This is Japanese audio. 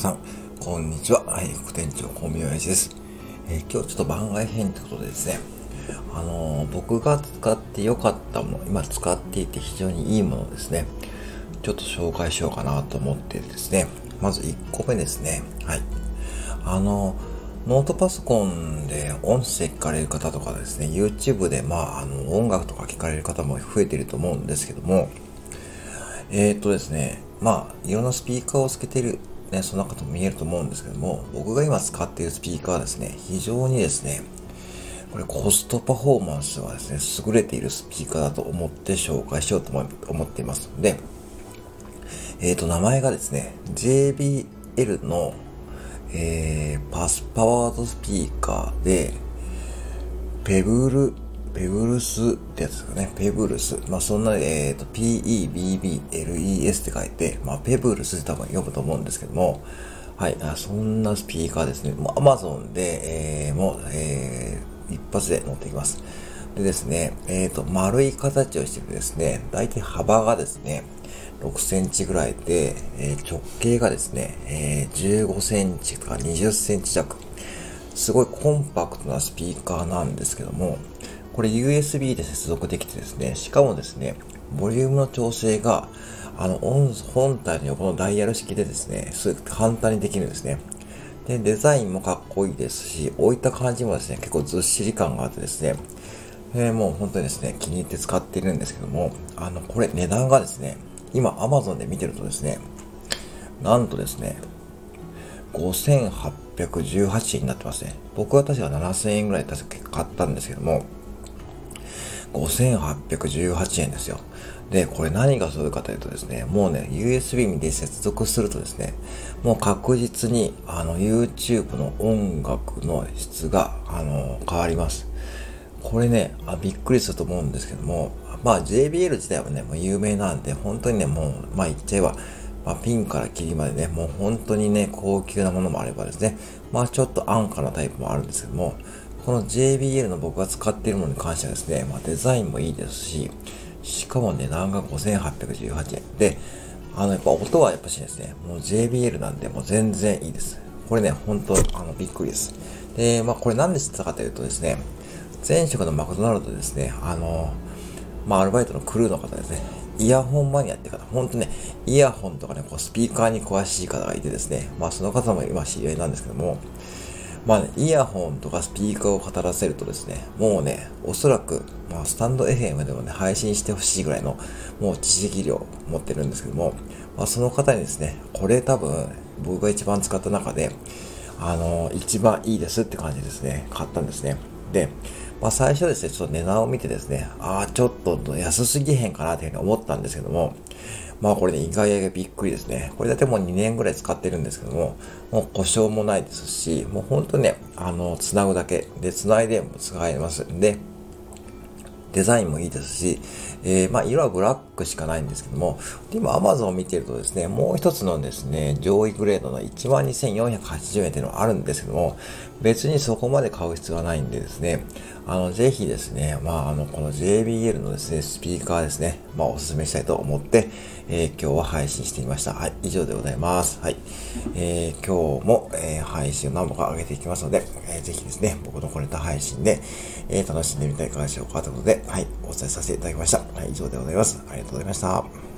さん、こんにちは。はい、副店長、コンビニ親父です。えー、今日ちょっと番外編ということでですね、あのー、僕が使って良かったもの、今使っていて非常にいいものですね、ちょっと紹介しようかなと思ってですね、まず1個目ですね、はい。あのー、ノートパソコンで音声聞かれる方とかですね、YouTube でまあ、あの、音楽とか聞かれる方も増えてると思うんですけども、えー、っとですね、まあ、いろんなスピーカーをつけてる、ね、その中とも見えると思うんですけども、僕が今使っているスピーカーはですね、非常にですね、これコストパフォーマンスがですね、優れているスピーカーだと思って紹介しようと思っています。ので、えっ、ー、と、名前がですね、JBL の、えー、パスパワードスピーカーで、ペブルペブルスってやつですかね。ペブルス。まあ、そんな、えっ、ー、と、P-E-B-B-L-E-S って書いて、まあ、ペブルスって多分読むと思うんですけども、はい、あそんなスピーカーですね。もう Amazon で、えー、もう、えー、一発で乗っていきます。でですね、えっ、ー、と、丸い形をしててですね、大体幅がですね、6センチぐらいで、えー、直径がですね、えー、15センチとか20センチ弱。すごいコンパクトなスピーカーなんですけども、これ USB で接続できてですね、しかもですね、ボリュームの調整が、あの、本体の横のダイヤル式でですね、すぐ簡単にできるんですね。で、デザインもかっこいいですし、置いた感じもですね、結構ずっしり感があってですね、えー、もう本当にですね、気に入って使っているんですけども、あの、これ値段がですね、今 Amazon で見てるとですね、なんとですね、5818円になってますね。僕は確か7000円ぐらい確か買ったんですけども、5818円ですよ。で、これ何がするかというとですね、もうね、USB で接続するとですね、もう確実に、あの、YouTube の音楽の質が、あの、変わります。これね、あびっくりすると思うんですけども、まあ JBL 自体はね、もう有名なんで、本当にね、もう、まあ言っちゃえば、まあ、ピンからキリまでね、もう本当にね、高級なものもあればですね、まあちょっと安価なタイプもあるんですけども、この JBL の僕が使っているものに関してはですね、まあ、デザインもいいですし、しかも値段が5818円。で、あの、やっぱ音はやっぱしですね、もう JBL なんでもう全然いいです。これね、本当あの、びっくりです。で、まあ、これなんで知ったかというとですね、前職のマクドナルドですね、あの、まあ、アルバイトのクルーの方ですね、イヤホンマニアって方、ほんとね、イヤホンとかね、こうスピーカーに詳しい方がいてですね、まあその方も今知り合いなんですけども、まあね、イヤホンとかスピーカーを語らせるとですね、もうね、おそらく、まあ、スタンド FM でもね、配信してほしいぐらいの、もう知識量持ってるんですけども、まあ、その方にですね、これ多分、僕が一番使った中で、あのー、一番いいですって感じですね、買ったんですね。で、まあ、最初ですね、ちょっと値段を見てですね、ああ、ちょっと安すぎへんかなというふうに思ったんですけども、まあこれね、意外やびっくりですね。これだってもう2年ぐらい使ってるんですけども、もう故障もないですし、もうほんとね、あの、繋ぐだけで繋いでも使えますんで、デザインもいいですし、えー、まあ、色はブラックしかないんですけども、今 Amazon を見てるとですね、もう一つのですね、上位グレードの12,480円っていうのがあるんですけども、別にそこまで買う必要はないんでですね、あの、ぜひですね、まあ、あの、この JBL のですね、スピーカーですね、まあ、お勧めしたいと思って、えー、今日は配信してみました。はい、以上でございます。はい。えー、今日も、えー、配信を何本か上げていきますので、えー、ぜひですね、僕のこれた配信で、えー、楽しんでみたいかがでしょうかということでで、はい、お伝えさせていただきました。はい、以上でございます。ありがとうございました。